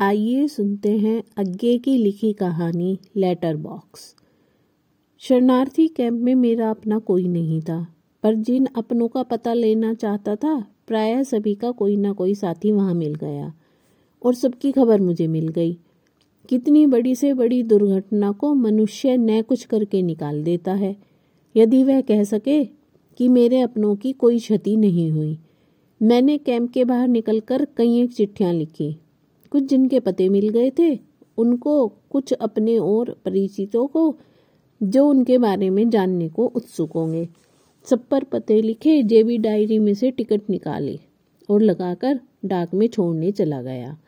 आइए सुनते हैं अज्ञे की लिखी कहानी, लेटर बॉक्स। शरणार्थी कैंप में मेरा अपना कोई नहीं था, पर जिन अपनों का पता लेना चाहता था, प्राय सभी का कोई ना कोई साथी वहाँ मिल गया, और सबकी खबर मुझे मिल गई। कितनी बड़ी से बड़ी दुर्घटना को मनुष्य न कुछ करके निकाल देता है। यदि वह कह सके कि मेरे अपनों की कोई क्षति नहीं हुई, मैंने कैंप के बाहर निकलकर कई एक चिट्ठियाँ लिखी कुछ जिनके पते मिल गए थे, उनको कुछ अपने और परिचितों को, जो उनके बारे में जानने को उत्सुक होंगे। सब पर पते लिखे जेबी डायरी में से टिकट निकाले और लगाकर डाक में छोड़ने चला गया।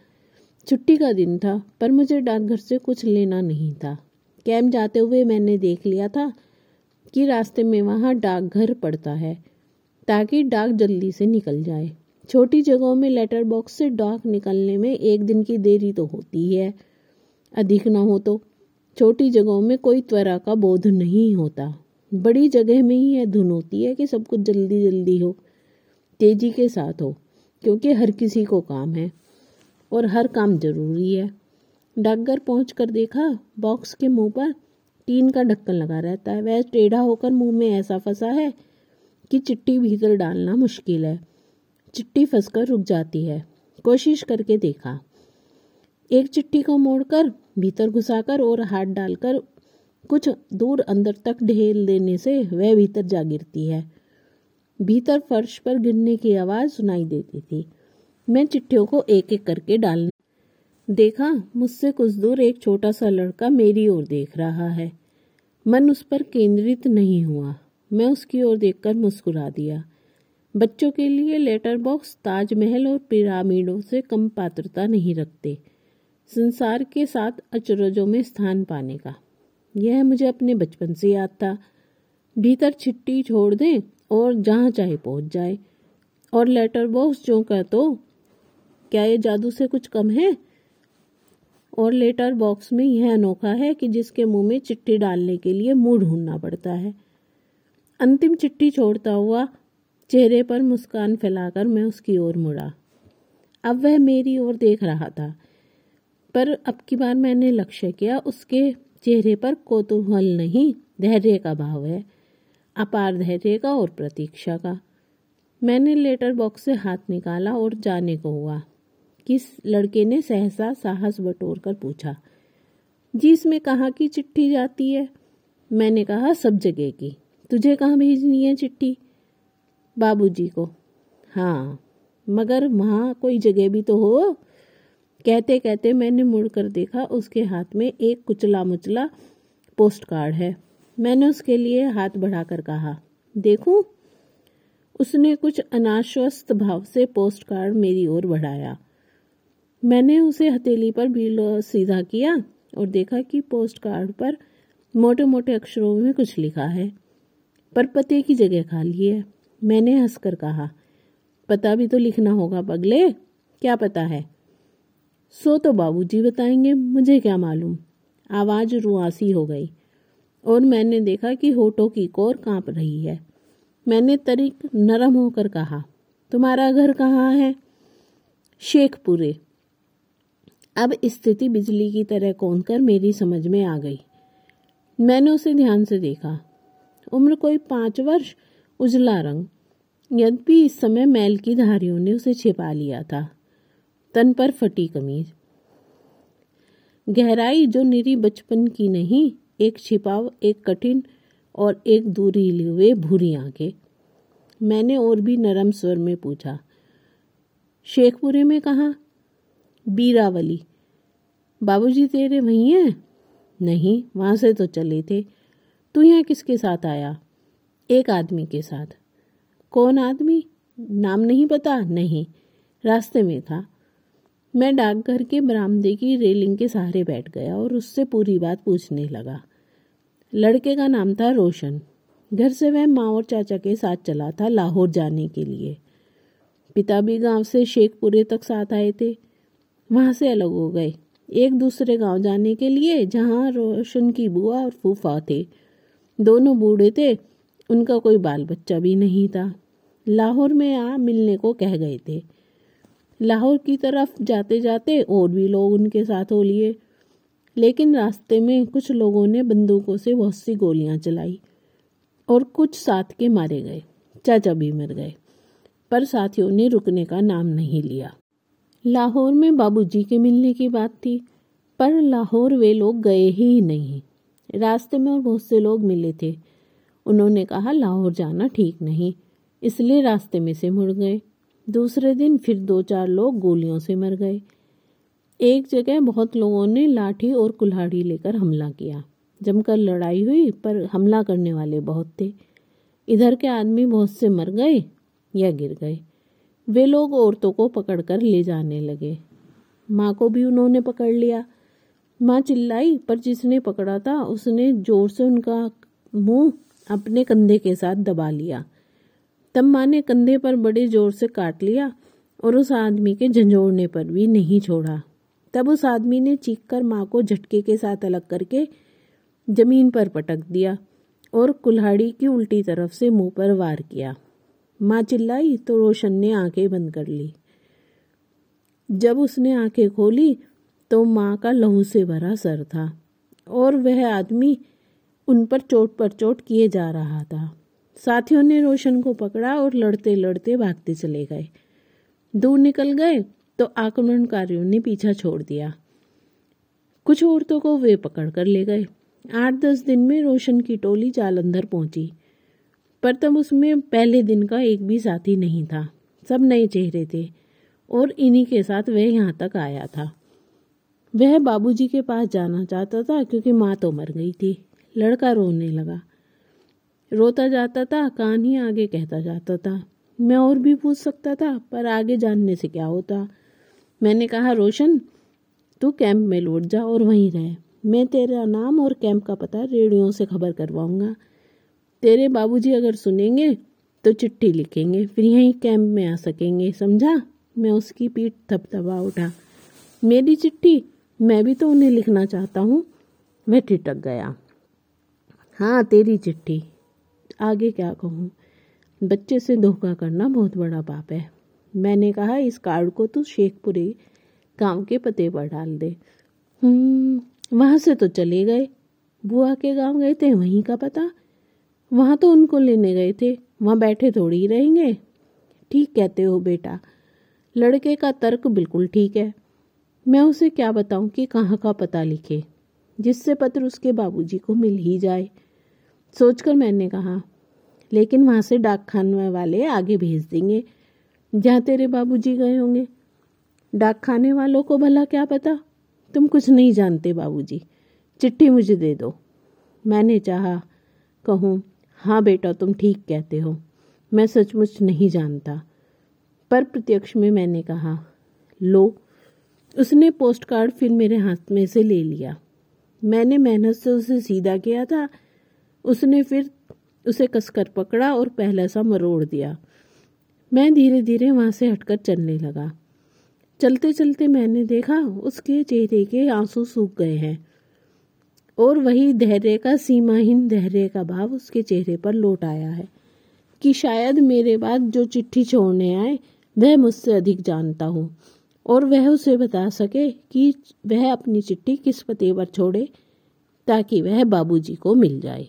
छुट्टी का दिन था, पर मुझे डाकघर से कुछ लेना नहीं था। कैंप जाते हुए मैंने देख लिया था कि रास्ते में वहाँ डाकघर पड़ता है, ताकि डाक जल्दी से निकल जाए। छोटी जगहों में लेटर बॉक्स से डाक निकलने में एक दिन की देरी तो होती है। अधिक ना हो तो छोटी जगहों में कोई त्वरा का बोध नहीं होता। बड़ी जगह में ही यह धुन होती है कि सब कुछ जल्दी जल्दी हो, तेज़ी के साथ हो, क्योंकि हर किसी को काम है और हर काम ज़रूरी है। डाकघर पहुँच कर देखा बॉक्स के मुँह पर टीन का ढक्कन लगा रहता है। वह टेढ़ा होकर मुँह में ऐसा फंसा है कि चिट्ठी भीतर डालना मुश्किल है। चिट्ठी फंसकर रुक जाती है। कोशिश करके देखा। एक चिट्ठी को मोड़कर, भीतर घुसाकर और हाथ डालकर कुछ दूर अंदर तक ढेल देने से वह भीतर जा गिरती है। भीतर फर्श पर गिरने की आवाज़ सुनाई देती थी। मैं चिट्ठियों को एक एक करके डालने देखा, मुझसे कुछ दूर एक छोटा सा लड़का मेरी ओर देख रहा है। मन उस पर केंद्रित नहीं हुआ। मैं उसकी ओर देखकर मुस्कुरा दिया। बच्चों के लिए लेटर बॉक्स ताजमहल और पिरामिडों से कम पात्रता नहीं रखते। संसार के साथ अचरजों में स्थान पाने का। यह मुझे अपने बचपन से याद था। भीतर छिट्टी छोड़ दें और जहाँ चाहे पहुँच जाए। और लेटर बॉक्स जो कर तो क्या ये जादू से कुछ कम है? और लेटर बॉक्स में यह अनोखा है कि जिसके मुँह में चिट्ठी डालने के लिए मुँह ढूंढना पड़ता है। अंतिम चिट्ठी छोड़ता हुआ चेहरे पर मुस्कान फैलाकर मैं उसकी ओर मुड़ा। अब वह मेरी ओर देख रहा था, पर अब की बार मैंने लक्ष्य किया उसके चेहरे पर कोतूहल नहीं, धैर्य का भाव है, अपार धैर्य का और प्रतीक्षा का। मैंने लेटर बॉक्स से हाथ निकाला और जाने को हुआ। किस लड़के ने सहसा साहस बटोर कर पूछा जी इसमें कहाँ की चिट्ठी जाती है? मैंने कहा, सब जगह की। तुझे कहाँ भेजनी है चिट्ठी? बाबूजी को। हाँ मगर वहाँ कोई जगह भी तो हो। कहते कहते मैंने मुड़कर देखा, उसके हाथ में एक कुचला मुचला पोस्ट कार्ड है। मैंने उसके लिए हाथ बढ़ाकर कहा, देखूँ? उसने कुछ अनाश्वस्त भाव से पोस्ट कार्ड मेरी ओर बढ़ाया। मैंने उसे हथेली पर भी सीधा किया और देखा कि पोस्ट कार्ड पर मोटे मोटे अक्षरों में कुछ लिखा है, पर पते की जगह खाली है। मैंने हंसकर कहा, पता भी तो लिखना होगा पगले, क्या पता है? सो तो बाबूजी बताएँगे, मुझे क्या मालूम? आवाज़ रुआसी हो गई और मैंने देखा कि होठों की कोर काँप रही है। मैंने तरीक नरम होकर कहा, तुम्हारा घर कहाँ है? शेखपुरे. अब स्थिति बिजली की तरह कौन कर मेरी समझ में आ गई। मैंने उसे ध्यान से देखा। उम्र कोई पाँच वर्ष उजला रंग। यद्यपि इस समय मैल की धारियों ने उसे छिपा लिया था। तन पर फटी कमीज। गहराई जो निरी बचपन की नहीं, एक छिपाव, एक कठिन और एक दूरी हुए भूरी आँखें। मैंने और भी नरम स्वर में पूछा। शेखपुरे में कहा, बीरावली, बाबूजी तेरे वहीं हैं? नहीं, वहाँ से तो चले थे। तू यहाँ किसके साथ आया? एक आदमी के साथ। कौन आदमी? नाम नहीं पता? नहीं। रास्ते में था। मैं डाकघर के बरामदे की रेलिंग के सहारे बैठ गया और उससे पूरी बात पूछने लगा। लड़के का नाम था रोशन। घर से वह माँ और चाचा के साथ चला था लाहौर जाने के लिए। पिता भी गाँव से शेखपुरे तक साथ आए थे। वहाँ से अलग हो गए। एक दूसरे गाँव जाने के लिए, जहाँ रोशन की बुआ और फूफा थे। दोनों बूढ़े थे। उनका कोई बाल बच्चा भी नहीं था। लाहौर में आ मिलने को कह गए थे। लाहौर की तरफ़ जाते जाते और भी लोग उनके साथ हो लिए। लेकिन रास्ते में कुछ लोगों ने बंदूकों से बहुत सी गोलियाँ चलाई और कुछ साथ के मारे गए। चाचा भी मर गए, पर साथियों ने रुकने का नाम नहीं लिया। लाहौर में बाबूजी के मिलने की बात थी, पर लाहौर वे लोग गए ही नहीं। रास्ते में और बहुत से लोग मिले थे। उन्होंने कहा, लाहौर जाना ठीक नहीं, इसलिए रास्ते में से मुड़ गए। दूसरे दिन फिर दो चार लोग गोलियों से मर गए। एक जगह बहुत लोगों ने लाठी और कुल्हाड़ी लेकर हमला किया। जमकर लड़ाई हुई, पर हमला करने वाले बहुत थे। इधर के आदमी बहुत से मर गए या गिर गए। वे लोग औरतों को पकड़कर ले जाने लगे। माँ को भी उन्होंने पकड़ लिया। माँ चिल्लाई, पर जिसने पकड़ा था, उसने ज़ोर से उनका मुँह अपने कंधे के साथ दबा लिया। तब माँ ने कंधे पर बड़े ज़ोर से काट लिया और उस आदमी के झंझोड़ने पर भी नहीं छोड़ा। तब उस आदमी ने चीख कर माँ को झटके के साथ अलग करके ज़मीन पर पटक दिया और कुल्हाड़ी की उल्टी तरफ़ से मुँह पर वार किया। माँ चिल्लाई तो रोशन ने आँखें बंद कर ली। जब उसने आँखें खोली तो माँ का लहू से भरा सर था और वह आदमी उन पर चोट पर चोट किए जा रहा था। साथियों ने रोशन को पकड़ा और लड़ते लड़ते भागते चले गए। दूर निकल गए तो आक्रमणकारियों ने पीछा छोड़ दिया। कुछ औरतों को वे पकड़ कर ले गए। आठ दस दिन में रोशन की टोली जालंधर पहुँची। पर तब उसमें पहले दिन का एक भी साथी नहीं था। सब नए चेहरे थे और इन्हीं के साथ वह यहाँ तक आया था। वह बाबूजी के पास जाना चाहता था क्योंकि माँ तो मर गई थी। लड़का रोने लगा। रोता जाता था, कान ही आगे कहता जाता था। मैं और भी पूछ सकता था, पर आगे जानने से क्या होता? मैंने कहा, रोशन, तू कैंप में लौट जा और वहीं रह। मैं तेरा नाम और कैंप का पता रेडियो से खबर करवाऊँगा। तेरे बाबूजी अगर सुनेंगे तो चिट्ठी लिखेंगे, फिर यहीं कैंप में आ सकेंगे, समझा? मैं उसकी पीठ थपथपा उठा। मेरी चिट्ठी? मैं भी तो उन्हें लिखना चाहता हूँ। वह टिटक गया। हाँ तेरी चिट्ठी। आगे क्या कहूँ? बच्चे से धोखा करना बहुत बड़ा पाप है। मैंने कहा, इस कार्ड को तू शेखपुरी गाँव के पते पर डाल दे। हम्म वहाँ से तो चले गए। बुआ के गाँव गए थे, वहीं का पता? वहाँ तो उनको लेने गए थे। वहाँ बैठे थोड़ी ही रहेंगे। ठीक कहते हो बेटा। लड़के का तर्क बिल्कुल ठीक है। मैं उसे क्या बताऊँ कि कहाँ का पता लिखे? जिससे पत्र उसके बाबूजी को मिल ही जाए। सोचकर मैंने कहा, लेकिन वहाँ से डाक खाने वाले आगे भेज देंगे। जहाँ तेरे बाबूजी गए होंगे। डाक खाने वालों को भला क्या पता? तुम कुछ नहीं जानते बाबूजी। चिट्ठी मुझे दे दो। मैंने चाहा, कहूँ हाँ बेटा, तुम ठीक कहते हो। मैं सचमुच नहीं जानता। पर प्रत्यक्ष में मैंने कहा, लो। उसने पोस्ट कार्ड फिर मेरे हाथ में से ले लिया। मैंने मेहनत से उसे सीधा किया था उसने फिर उसे कसकर पकड़ा और पहला सा मरोड़ दिया। मैं धीरे धीरे वहाँ से हटकर चलने लगा। चलते चलते मैंने देखा उसके चेहरे के आँसू सूख गए हैं और वही धैर्य का, सीमाहीन धैर्य का भाव उसके चेहरे पर लौट आया है कि शायद मेरे बाद जो चिट्ठी छोड़ने आए, वह मुझसे अधिक जानता हूँ और वह उसे बता सके कि वह अपनी चिट्ठी किस पते पर छोड़े ताकि वह बाबूजी को मिल जाए।